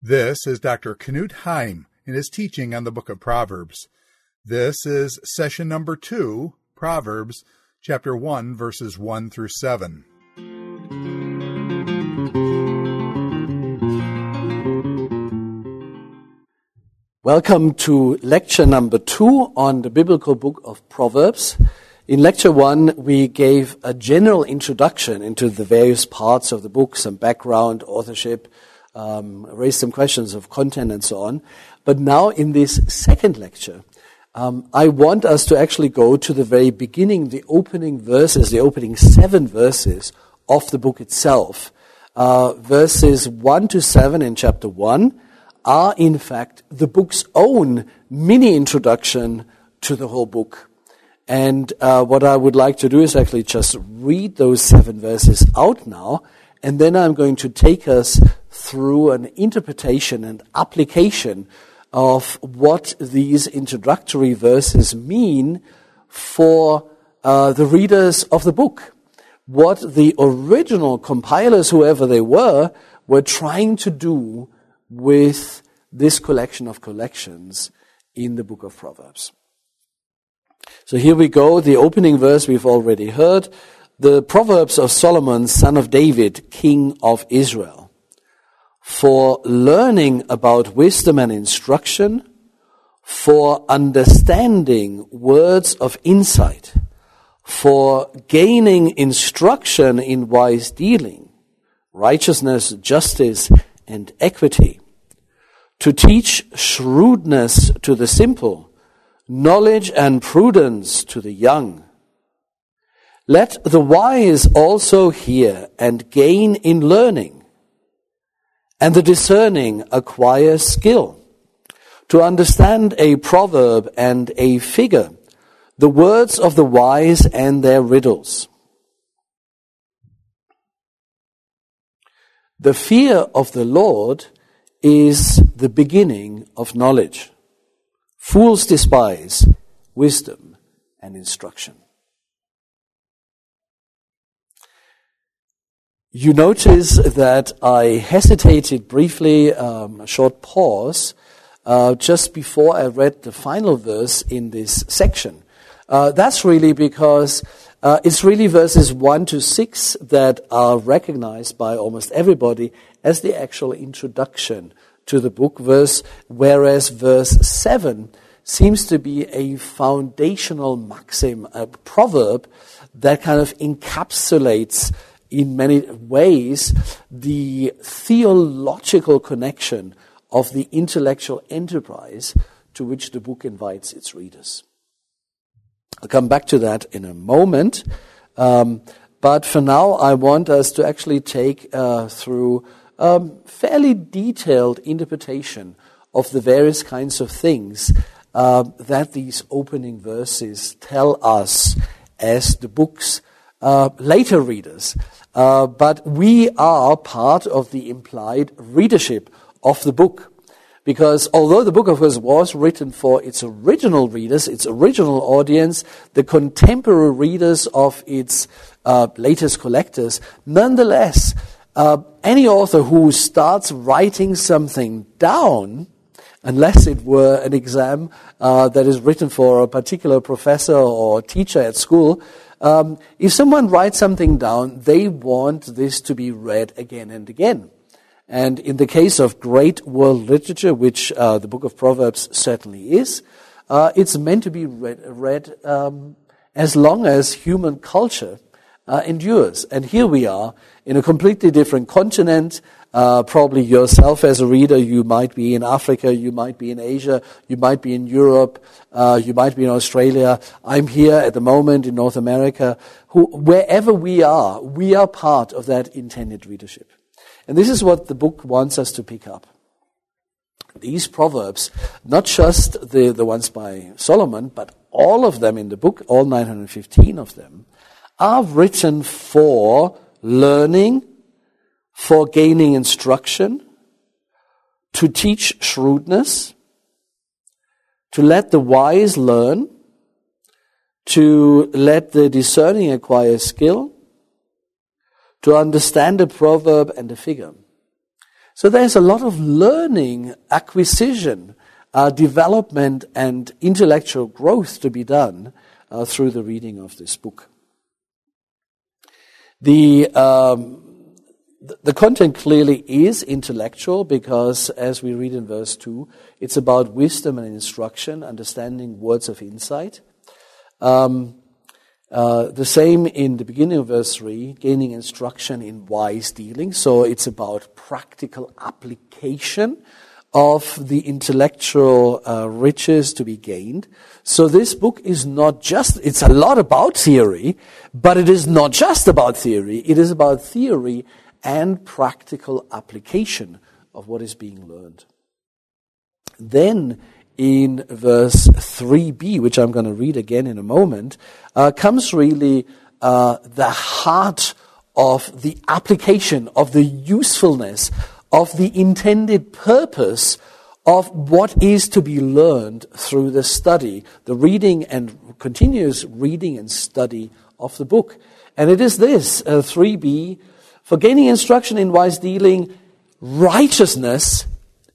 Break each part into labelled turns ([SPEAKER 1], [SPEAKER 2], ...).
[SPEAKER 1] This is Dr. Knut Heim in his teaching on the book of Proverbs. This is session number two, Proverbs, chapter 1, verses 1 through 7.
[SPEAKER 2] Welcome to lecture number two on the biblical book of Proverbs. In lecture one, we gave a general introduction into the various parts of the book, some background, authorship, um, raised some questions of content and so on. But now in this second lecture, um, I want us to actually go to the very beginning, the opening verses, the opening seven verses of the book itself. Uh, verses 1 to 7 in chapter 1 are in fact the book's own mini introduction to the whole book. And uh, what I would like to do is actually just read those seven verses out now, and then I'm going to take us through an interpretation and application of what these introductory verses mean for uh, the readers of the book. What the original compilers, whoever they were, were trying to do with this collection of collections in the book of Proverbs. So here we go, the opening verse we've already heard. The Proverbs of Solomon, son of David, king of Israel for learning about wisdom and instruction, for understanding words of insight, for gaining instruction in wise dealing, righteousness, justice, and equity, to teach shrewdness to the simple, knowledge and prudence to the young. Let the wise also hear and gain in learning and the discerning acquire skill. To understand a proverb and a figure, the words of the wise and their riddles. The fear of the Lord is the beginning of knowledge. Fools despise wisdom and instruction. You notice that I hesitated briefly, um, a short pause, uh, just before I read the final verse in this section. Uh, that's really because uh, it's really verses 1 to 6 that are recognized by almost everybody as the actual introduction to the book, verse, whereas verse 7 seems to be a foundational maxim, a proverb that kind of encapsulates in many ways the theological connection of the intellectual enterprise to which the book invites its readers. I'll come back to that in a moment. Um, but for now, I want us to actually take uh, through um, fairly detailed interpretation of the various kinds of things uh, that these opening verses tell us as the book's uh, later readers. Uh, but we are part of the implied readership of the book. Because although the book, of course, was written for its original readers, its original audience, the contemporary readers of its uh, latest collectors, nonetheless, uh, any author who starts writing something down, unless it were an exam uh, that is written for a particular professor or teacher at school, um, if someone writes something down, they want this to be read again and again. And in the case of great world literature, which uh, the book of Proverbs certainly is, uh, it's meant to be read, read um, as long as human culture uh, endures. And here we are in a completely different continent, uh, probably yourself as a reader, you might be in Africa, you might be in Asia, you might be in Europe, uh, you might be in Australia. I'm here at the moment in North America. Who, wherever we are, we are part of that intended readership. And this is what the book wants us to pick up. These proverbs, not just the, the ones by Solomon, but all of them in the book, all 915 of them, are written for learning for gaining instruction, to teach shrewdness, to let the wise learn, to let the discerning acquire skill, to understand a proverb and a figure. So there's a lot of learning, acquisition, uh, development, and intellectual growth to be done uh, through the reading of this book. The, um, the content clearly is intellectual because, as we read in verse 2, it's about wisdom and instruction, understanding words of insight. Um, uh, the same in the beginning of verse 3, gaining instruction in wise dealing. So it's about practical application of the intellectual uh, riches to be gained. So this book is not just, it's a lot about theory, but it is not just about theory. It is about theory and practical application of what is being learned. Then in verse 3b, which I'm going to read again in a moment, uh, comes really uh, the heart of the application, of the usefulness, of the intended purpose of what is to be learned through the study, the reading and continuous reading and study of the book. And it is this, uh, 3b, for gaining instruction in wise dealing, righteousness,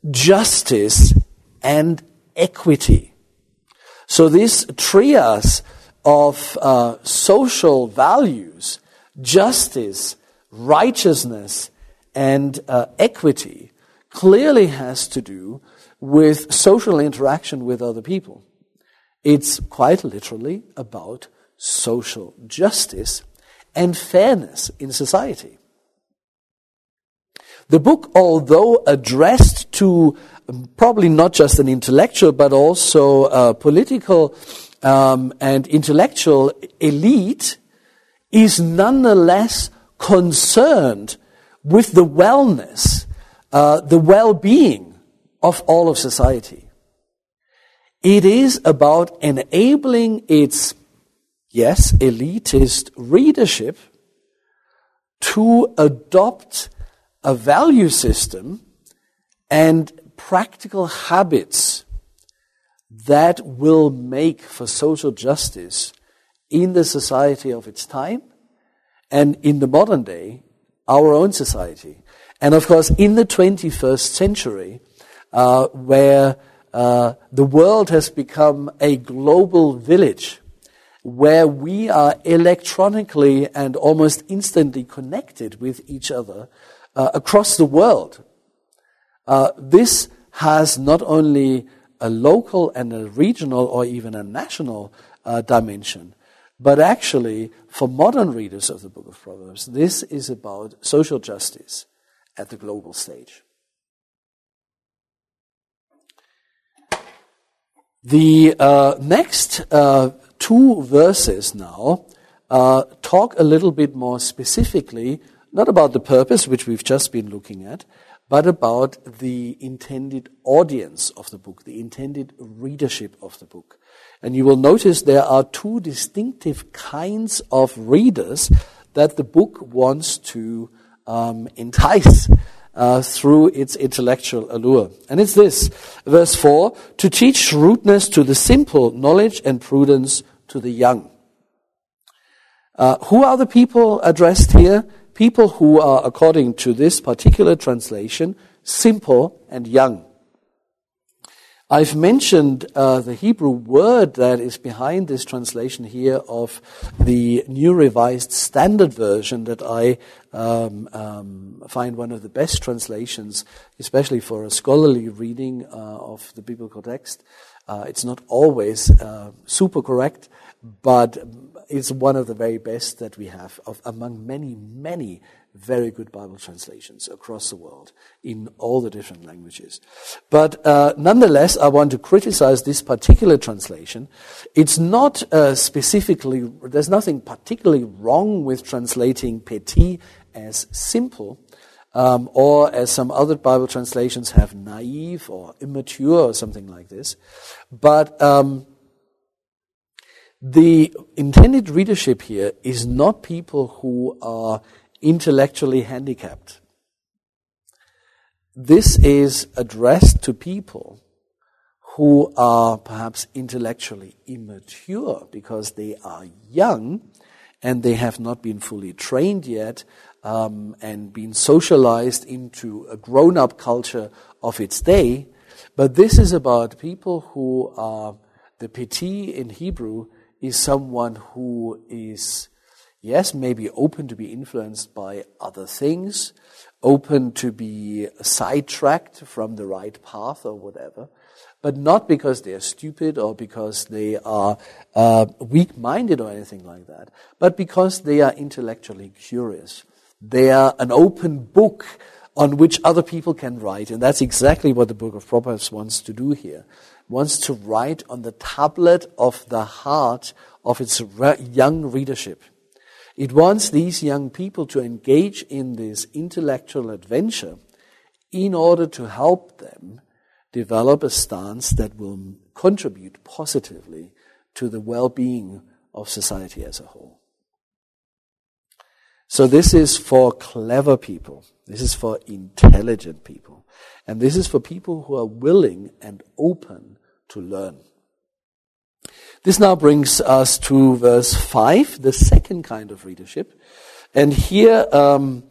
[SPEAKER 2] justice, and equity. So this trias of uh, social values, justice, righteousness, and uh, equity clearly has to do with social interaction with other people. It's quite literally about social justice and fairness in society. The book, although addressed to probably not just an intellectual, but also a political um, and intellectual elite, is nonetheless concerned with the wellness, uh, the well-being of all of society. It is about enabling its, yes, elitist readership to adopt a value system and practical habits that will make for social justice in the society of its time and in the modern day, our own society. And of course, in the 21st century, uh, where uh, the world has become a global village, where we are electronically and almost instantly connected with each other uh, across the world. Uh, this has not only a local and a regional or even a national uh, dimension, but actually, for modern readers of the book of Proverbs, this is about social justice at the global stage. The uh, next uh, two verses now uh, talk a little bit more specifically, not about the purpose, which we've just been looking at, but about the intended audience of the book, the intended readership of the book. And you will notice there are two distinctive kinds of readers that the book wants to um, entice uh, through its intellectual allure. And it's this, verse 4, to teach shrewdness to the simple, knowledge and prudence to the young. Uh, who are the people addressed here? people who are, according to this particular translation, simple and young. I've mentioned uh, the Hebrew word that is behind this translation here of the New Revised Standard Version that I um, um, find one of the best translations, especially for a scholarly reading uh, of the biblical text. Uh, it's not always uh, super correct, but it's one of the very best that we have of, among many, many very good Bible translations across the world in all the different languages. But uh, nonetheless, I want to criticize this particular translation. It's not uh, specifically, there's nothing particularly wrong with translating petit as simple. Um, or as some other Bible translations have naive or immature or something like this. But um, the intended readership here is not people who are intellectually handicapped. This is addressed to people who are perhaps intellectually immature because they are young and they have not been fully trained yet um, and been socialized into a grown up culture of its day. But this is about people who are, the piti in Hebrew is someone who is, yes, maybe open to be influenced by other things, open to be sidetracked from the right path or whatever, but not because they are stupid or because they are uh, weak minded or anything like that, but because they are intellectually curious. They are an open book on which other people can write, and that's exactly what the book of Proverbs wants to do here. Wants to write on the tablet of the heart of its young readership. It wants these young people to engage in this intellectual adventure in order to help them develop a stance that will contribute positively to the well-being of society as a whole. So this is for clever people. This is for intelligent people. And this is for people who are willing and open to learn. This now brings us to verse 5, the second kind of readership. And here, um,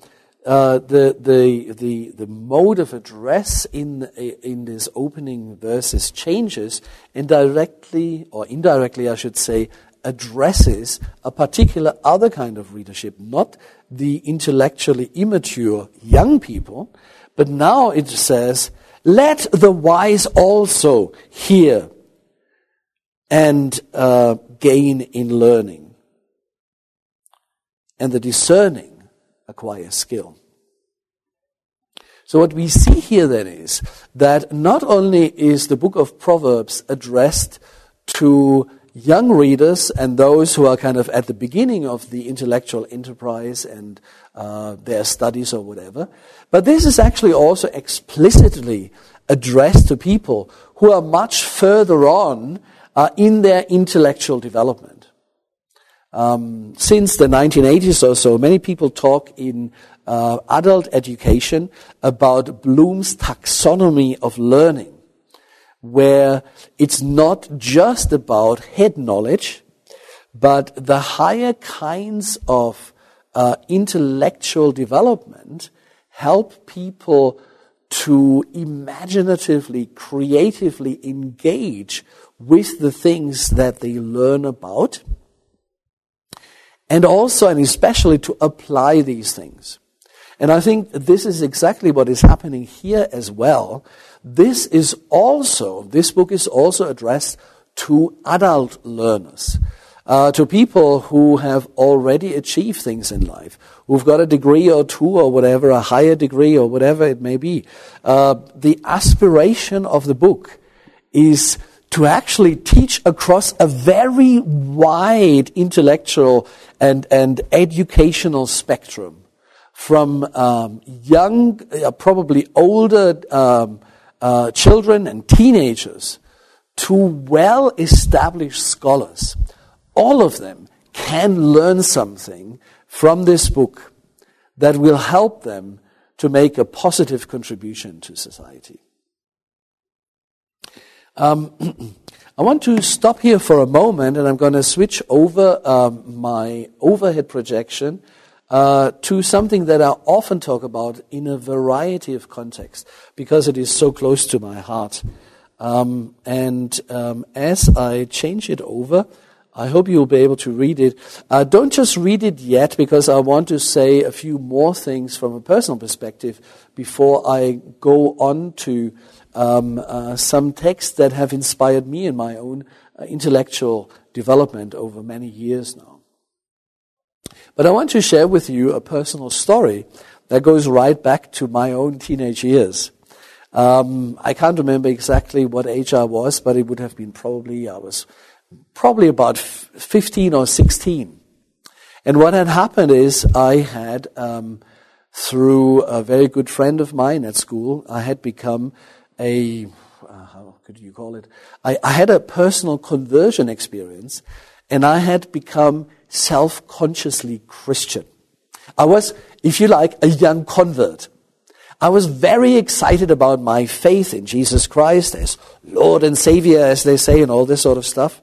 [SPEAKER 2] uh, the, the, the, the mode of address in, in this opening verses changes and directly, or indirectly, I should say, addresses a particular other kind of readership, not the intellectually immature young people, but now it says, let the wise also hear and uh, gain in learning. And the discerning acquire skill. So what we see here then is that not only is the book of Proverbs addressed to young readers and those who are kind of at the beginning of the intellectual enterprise and uh, their studies or whatever, but this is actually also explicitly addressed to people who are much further on uh, in their intellectual development. Um, since the 1980s or so, many people talk in uh, adult education about Bloom's taxonomy of learning, where it's not just about head knowledge, but the higher kinds of uh, intellectual development help people to imaginatively, creatively engage with the things that they learn about, and also and especially to apply these things. And I think this is exactly what is happening here as well. This is also, this book is also addressed to adult learners, uh, to people who have already achieved things in life, who've got a degree or two or whatever, a higher degree or whatever it may be. Uh, the aspiration of the book is to actually teach across a very wide intellectual and, and educational spectrum from um, young, uh, probably older um, uh, children and teenagers to well established scholars. All of them can learn something from this book that will help them to make a positive contribution to society. Um, I want to stop here for a moment and I'm going to switch over um, my overhead projection uh, to something that I often talk about in a variety of contexts because it is so close to my heart. Um, and um, as I change it over, I hope you'll be able to read it. Uh, don't just read it yet because I want to say a few more things from a personal perspective before I go on to um, uh, some texts that have inspired me in my own uh, intellectual development over many years now. But I want to share with you a personal story that goes right back to my own teenage years. Um, I can't remember exactly what age I was, but it would have been probably, I was probably about 15 or 16. And what had happened is I had, um, through a very good friend of mine at school, I had become a, uh, how could you call it? I, I had a personal conversion experience and I had become self-consciously Christian. I was, if you like, a young convert. I was very excited about my faith in Jesus Christ as Lord and Savior, as they say, and all this sort of stuff.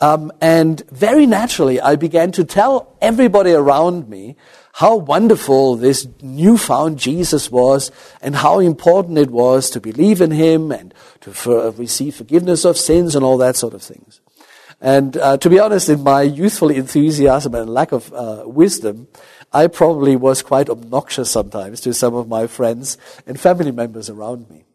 [SPEAKER 2] Um, and very naturally, I began to tell everybody around me how wonderful this newfound Jesus was and how important it was to believe in him and to for, receive forgiveness of sins and all that sort of things. And uh, to be honest, in my youthful enthusiasm and lack of uh, wisdom, I probably was quite obnoxious sometimes to some of my friends and family members around me.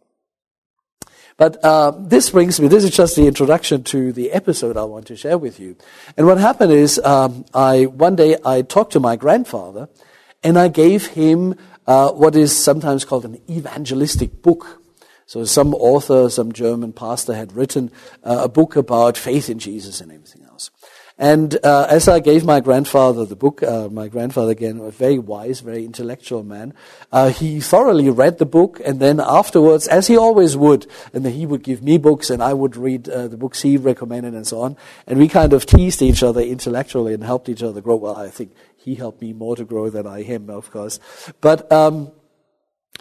[SPEAKER 2] But uh, this brings me, this is just the introduction to the episode I want to share with you. And what happened is, um, I, one day I talked to my grandfather and I gave him uh, what is sometimes called an evangelistic book. So some author, some German pastor had written uh, a book about faith in Jesus and everything else. And uh, as I gave my grandfather the book, uh, my grandfather again, a very wise, very intellectual man, uh, he thoroughly read the book, and then afterwards, as he always would, and he would give me books, and I would read uh, the books he recommended, and so on. And we kind of teased each other intellectually and helped each other grow. Well, I think he helped me more to grow than I him, of course. But um,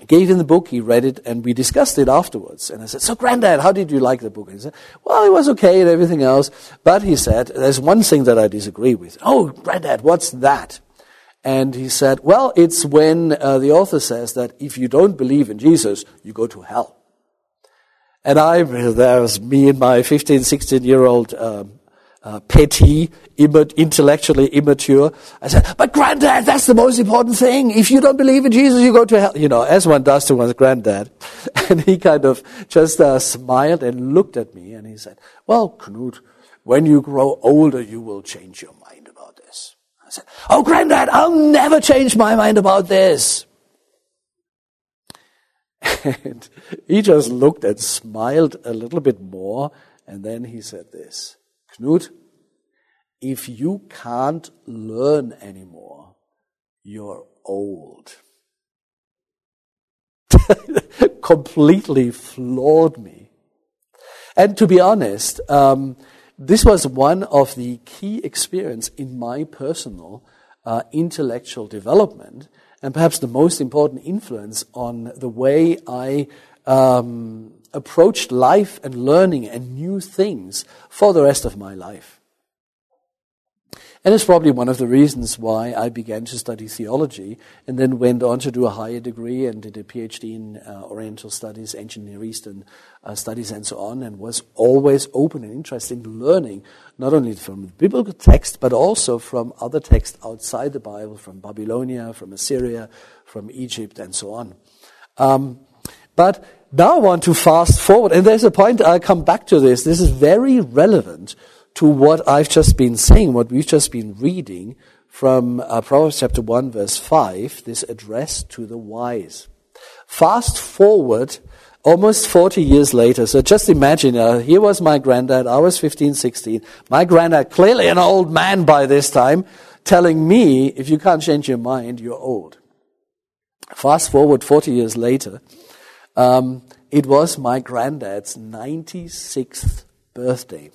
[SPEAKER 2] gave him the book, he read it, and we discussed it afterwards. And I said, So, Granddad, how did you like the book? And he said, Well, it was okay and everything else. But he said, There's one thing that I disagree with. Oh, Granddad, what's that? And he said, Well, it's when uh, the author says that if you don't believe in Jesus, you go to hell. And I, there was me and my 15, 16 year old um, uh, petty, intellectually immature. I said, but granddad, that's the most important thing. If you don't believe in Jesus, you go to hell. You know, as one does to one's granddad. And he kind of just uh, smiled and looked at me and he said, well, Knut, when you grow older, you will change your mind about this. I said, oh, granddad, I'll never change my mind about this. And he just looked and smiled a little bit more. And then he said this. Knut, if you can't learn anymore, you're old. Completely floored me. And to be honest, um, this was one of the key experience in my personal uh, intellectual development, and perhaps the most important influence on the way I um, approached life and learning and new things for the rest of my life. And it's probably one of the reasons why I began to study theology and then went on to do a higher degree and did a PhD in uh, Oriental Studies, Ancient Near Eastern uh, Studies, and so on, and was always open and interested in learning not only from the biblical text but also from other texts outside the Bible, from Babylonia, from Assyria, from Egypt, and so on. Um, but now I want to fast forward, and there's a point I'll come back to this. This is very relevant to what I've just been saying, what we've just been reading from uh, Proverbs chapter 1, verse 5, this address to the wise. Fast forward almost 40 years later. So just imagine, uh, here was my granddad, I was 15, 16. My granddad, clearly an old man by this time, telling me, if you can't change your mind, you're old. Fast forward 40 years later, um, it was my granddad's 96th birthday.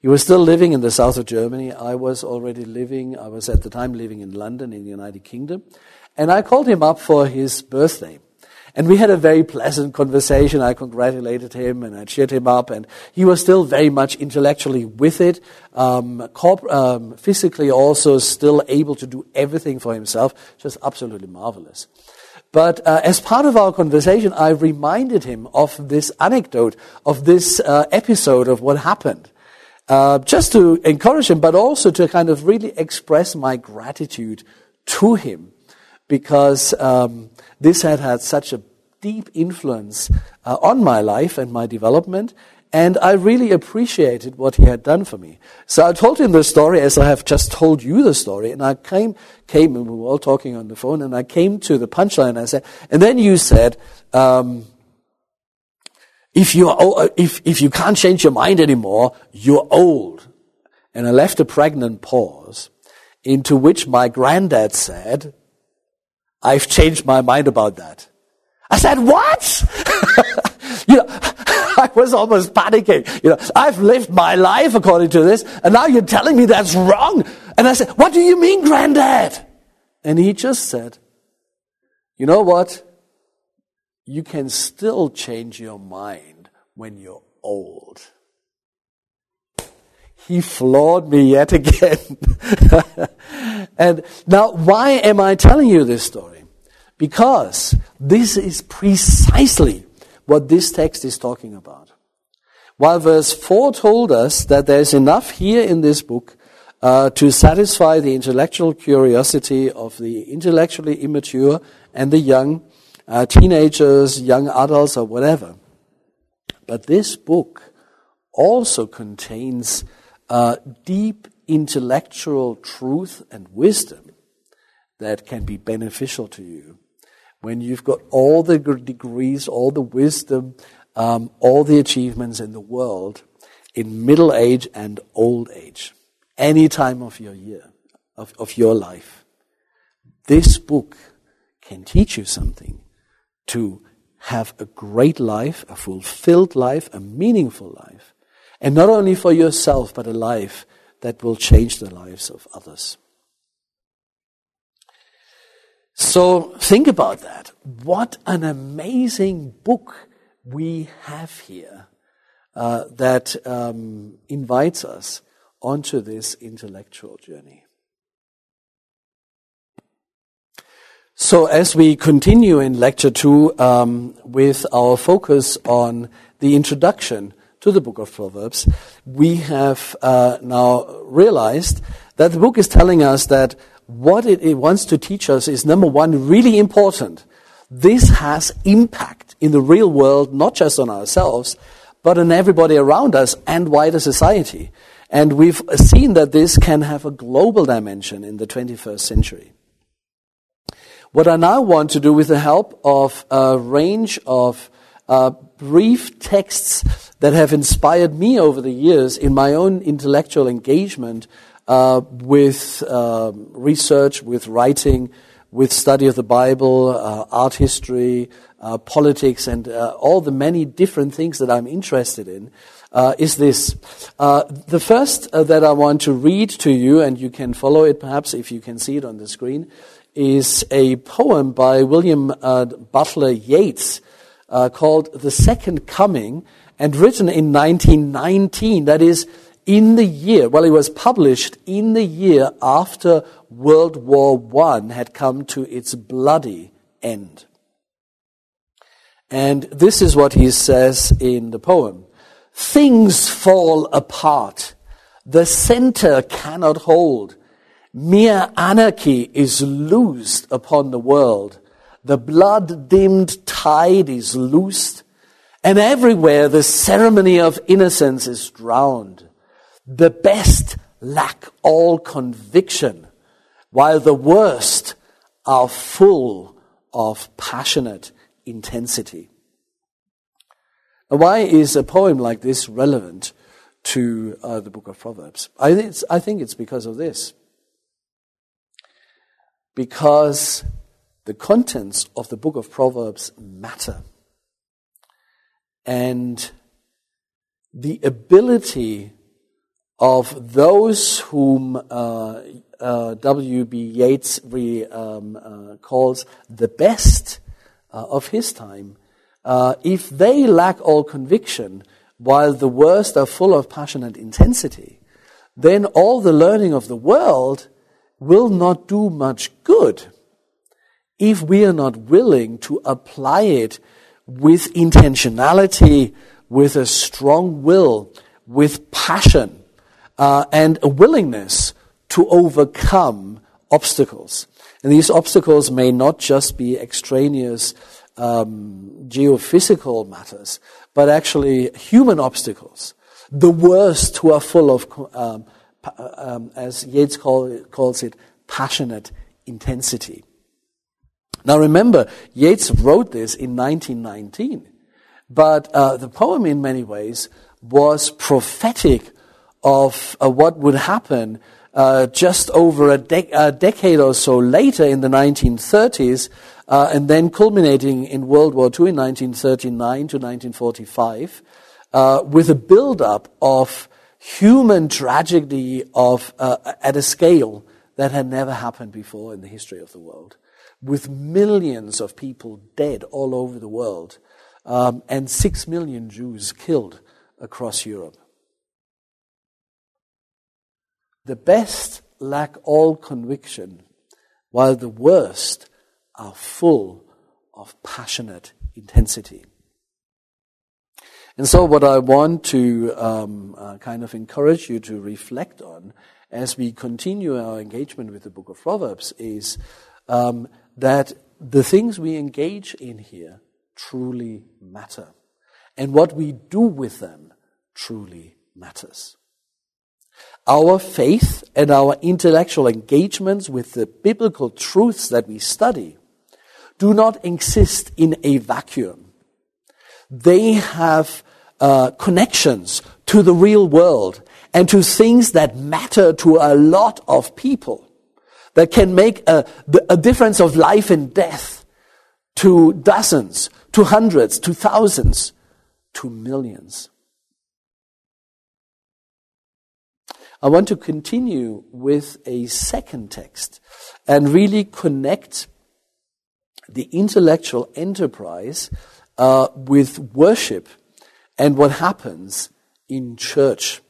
[SPEAKER 2] He was still living in the south of Germany. I was already living, I was at the time living in London in the United Kingdom. And I called him up for his birthday. And we had a very pleasant conversation. I congratulated him and I cheered him up. And he was still very much intellectually with it, um, corp- um, physically also still able to do everything for himself. Just absolutely marvelous. But uh, as part of our conversation, I reminded him of this anecdote, of this uh, episode of what happened. Uh, just to encourage him, but also to kind of really express my gratitude to him because um, this had had such a deep influence uh, on my life and my development. And I really appreciated what he had done for me. So I told him the story as I have just told you the story. And I came, came and we were all talking on the phone and I came to the punchline. And I said, and then you said, um, if you if, if you can't change your mind anymore, you're old. And I left a pregnant pause into which my granddad said, I've changed my mind about that. I said, what? you know, I was almost panicking. You know, I've lived my life according to this, and now you're telling me that's wrong. And I said, What do you mean, granddad? And he just said, You know what? You can still change your mind when you're old. he floored me yet again. and now, why am I telling you this story? Because this is precisely what this text is talking about. While verse 4 told us that there's enough here in this book uh, to satisfy the intellectual curiosity of the intellectually immature and the young, uh, teenagers, young adults, or whatever. But this book also contains uh, deep intellectual truth and wisdom that can be beneficial to you when you've got all the degrees, all the wisdom, um, all the achievements in the world in middle age and old age, any time of your year, of, of your life. This book can teach you something to have a great life, a fulfilled life, a meaningful life. And not only for yourself, but a life that will change the lives of others. So think about that. What an amazing book we have here uh, that um, invites us onto this intellectual journey. So, as we continue in lecture two um, with our focus on the introduction to the book of Proverbs, we have uh, now realized that the book is telling us that what it, it wants to teach us is number one, really important. This has impact in the real world, not just on ourselves, but on everybody around us and wider society. And we've seen that this can have a global dimension in the 21st century. What I now want to do with the help of a range of uh, brief texts that have inspired me over the years in my own intellectual engagement with uh, research, with writing, with study of the Bible, uh, art history, uh, politics, and uh, all the many different things that I'm interested in. is this. the first that I want to read to you, and you can follow it perhaps if you can see it on the screen, is a poem by William uh, Butler Yeats uh, called The Second Coming and written in 1919. That is, in the year, well, it was published in the year after World War I had come to its bloody end. And this is what he says in the poem. Things fall apart. The center cannot hold. Mere anarchy is loosed upon the world. The blood dimmed tide is loosed, and everywhere the ceremony of innocence is drowned. The best lack all conviction, while the worst are full of passionate intensity. Why is a poem like this relevant to uh, the book of Proverbs? I, I think it's because of this because the contents of the book of Proverbs matter. And the ability of those whom uh, uh, W.B. Yeats re, um, uh, calls the best uh, of his time, uh, if they lack all conviction, while the worst are full of passion and intensity, then all the learning of the world will not do much good if we are not willing to apply it with intentionality, with a strong will, with passion, uh, and a willingness to overcome obstacles. And these obstacles may not just be extraneous um, geophysical matters, but actually human obstacles. The worst who are full of um, um, as Yeats call, calls it, passionate intensity. Now remember, Yeats wrote this in 1919, but uh, the poem in many ways was prophetic of uh, what would happen uh, just over a, de- a, decade or so later in the 1930s, uh, and then culminating in World War II in 1939 to 1945, uh, with a build-up of human tragedy of, uh, at a scale that had never happened before in the history of the world, with millions of people dead all over the world um, and six million Jews killed across Europe. The best lack all conviction, while the worst are full of passionate intensity. And so, what I want to um, uh, kind of encourage you to reflect on as we continue our engagement with the book of Proverbs is um, that the things we engage in here truly matter. And what we do with them truly matters. Our faith and our intellectual engagements with the biblical truths that we study do not exist in a vacuum. They have uh, connections to the real world and to things that matter to a lot of people, that can make a, a difference of life and death to dozens, to hundreds, to thousands, to millions. I want to continue with a second text and really connect the intellectual enterprise uh, with worship and what happens in church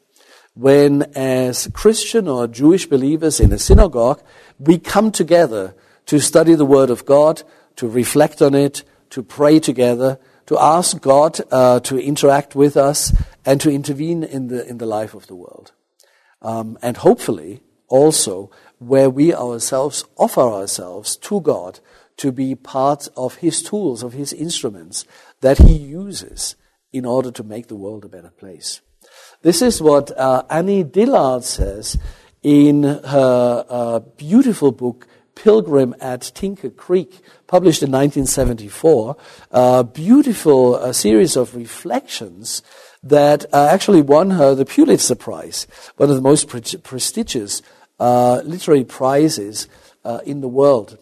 [SPEAKER 2] when, as Christian or Jewish believers in a synagogue, we come together to study the Word of God, to reflect on it, to pray together, to ask God uh, to interact with us, and to intervene in the, in the life of the world. Um, and hopefully, also, where we ourselves offer ourselves to God to be part of His tools, of His instruments that He uses in order to make the world a better place. This is what uh, Annie Dillard says in her uh, beautiful book, Pilgrim at Tinker Creek, published in 1974. A beautiful uh, series of reflections that uh, actually won her the Pulitzer Prize, one of the most pre- prestigious uh, literary prizes uh, in the world.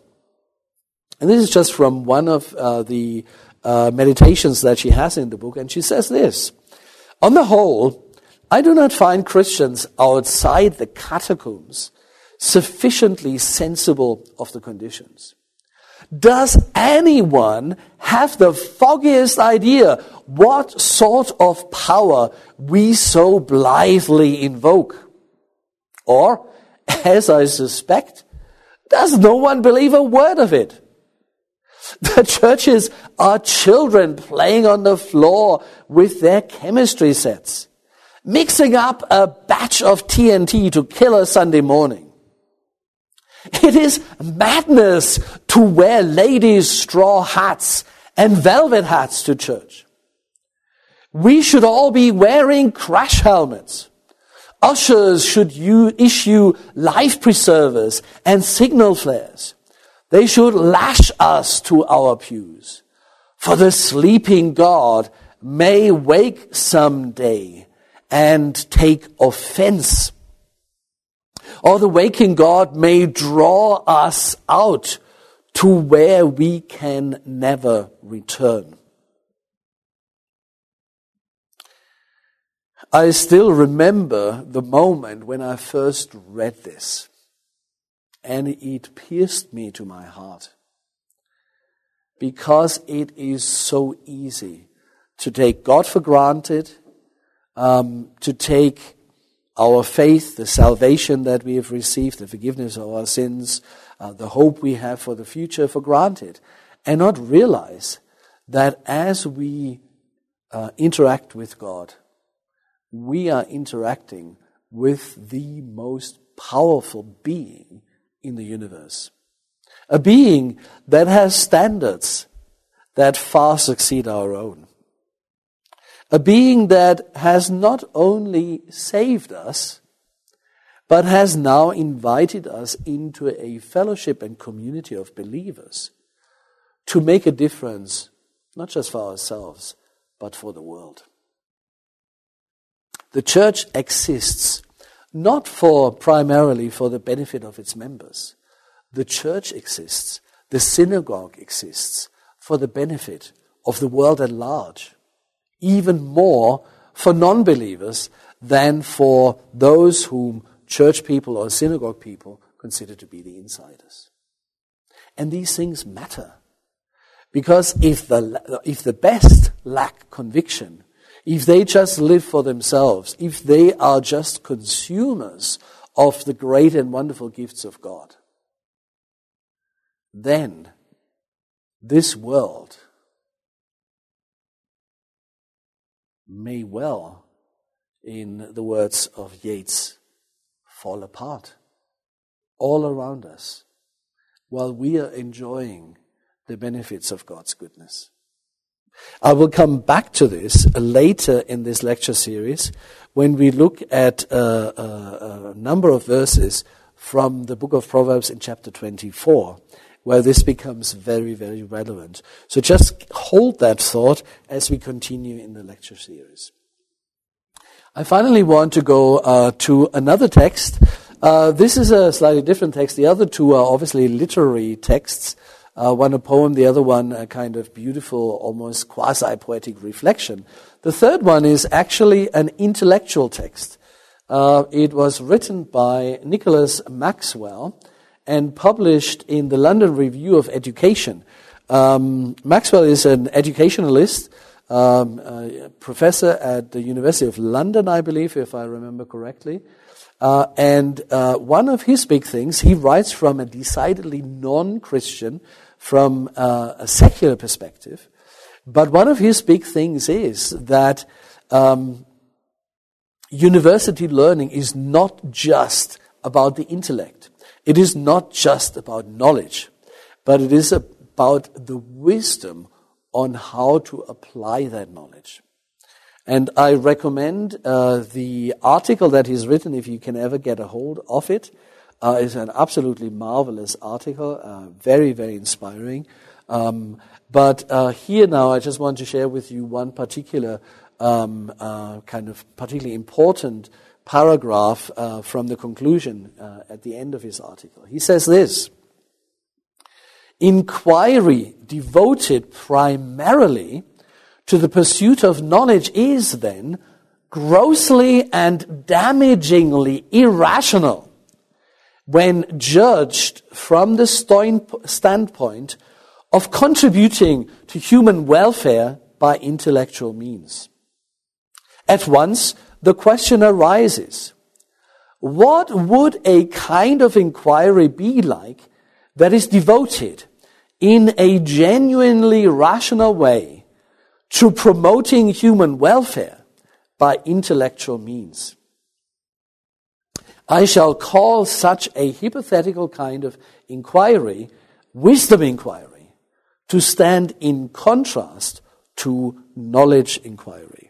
[SPEAKER 2] And this is just from one of the uh, meditations that she has in the book, and she says this On the whole, I do not find Christians outside the catacombs sufficiently sensible of the conditions. Does anyone have the foggiest idea what sort of power we so blithely invoke? Or, as I suspect, does no one believe a word of it? The churches are children playing on the floor with their chemistry sets, mixing up a batch of TNT to kill a Sunday morning. It is madness to wear ladies' straw hats and velvet hats to church. We should all be wearing crash helmets. Ushers should issue life preservers and signal flares. They should lash us to our pews. For the sleeping God may wake someday and take offense. Or the waking God may draw us out to where we can never return. I still remember the moment when I first read this and it pierced me to my heart. Because it is so easy to take God for granted, um, to take our faith, the salvation that we have received, the forgiveness of our sins, uh, the hope we have for the future for granted, and not realize that as we uh, interact with God, we are interacting with the most powerful being in the universe. A being that has standards that far succeed our own. A being that has not only saved us, but has now invited us into a fellowship and community of believers to make a difference, not just for ourselves, but for the world. The church exists not for primarily for the benefit of its members. The church exists, the synagogue exists for the benefit of the world at large, even more for non believers than for those whom church people or synagogue people consider to be the insiders. And these things matter. Because if the, if the best lack conviction, if they just live for themselves, if they are just consumers of the great and wonderful gifts of God, then this world may well, in the words of Yeats, fall apart all around us while we are enjoying the benefits of God's goodness. I will come back to this later in this lecture series when we look at a, a, a, number of verses from the book of Proverbs in chapter 24, where this becomes very, very relevant. So just hold that thought as we continue in the lecture series. I finally want to go uh, to another text. Uh, this is a slightly different text. The other two are obviously literary texts. Uh, one a poem, the other one a kind of beautiful, almost quasi-poetic reflection. The third one is actually an intellectual text. Uh, it was written by Nicholas Maxwell and published in the London Review of Education. Um, Maxwell is an educationalist, um, professor at the University of London, I believe, if I remember correctly. Uh, and uh, one of his big things, he writes from a decidedly non-Christian from uh, a secular perspective. But one of his big things is that um, university learning is not just about the intellect. It is not just about knowledge, but it is about the wisdom on how to apply that knowledge. And I recommend uh, the article that he's written, if you can ever get a hold of it. Uh, it's an absolutely marvelous article, uh, very, very inspiring. Um, but uh, here now, I just want to share with you one particular um, uh, kind of particularly important paragraph uh, from the conclusion uh, at the end of his article. He says this Inquiry devoted primarily to the pursuit of knowledge is then grossly and damagingly irrational when judged from the standpoint of contributing to human welfare by intellectual means. At once, the question arises, what would a kind of inquiry be like that is devoted in a genuinely rational way to promoting human welfare by intellectual means? I shall call such a hypothetical kind of inquiry wisdom inquiry to stand in contrast to knowledge inquiry.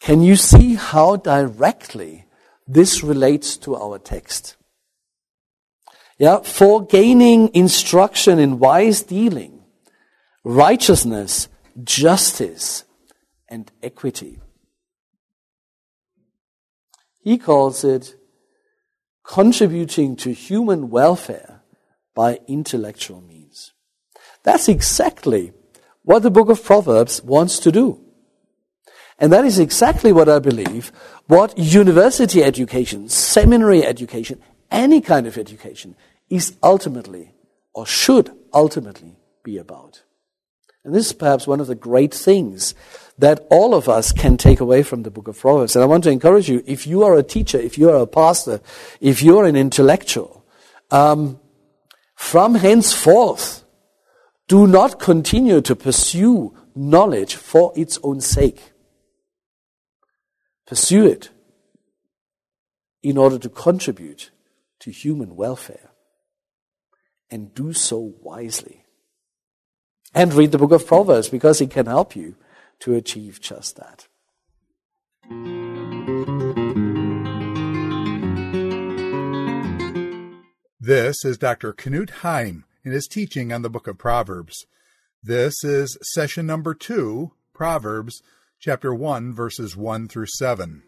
[SPEAKER 2] Can you see how directly this relates to our text? Yeah, for gaining instruction in wise dealing, righteousness, justice, and equity. He calls it contributing to human welfare by intellectual means. That's exactly what the book of Proverbs wants to do. And that is exactly what I believe what university education, seminary education, any kind of education is ultimately or should ultimately be about. And this is perhaps one of the great things that all of us can take away from the book of Proverbs. And I want to encourage you, if you are a teacher, if you are a pastor, if you are an intellectual, um, from henceforth, do not continue to pursue knowledge for its own sake. Pursue it in order to contribute to human welfare. And do so wisely. And read the book of Proverbs because it can help you to achieve just that.
[SPEAKER 1] This is Dr. Knut Heim in his teaching on the book of Proverbs. This is session number two, Proverbs, chapter 1, verses 1 through 7.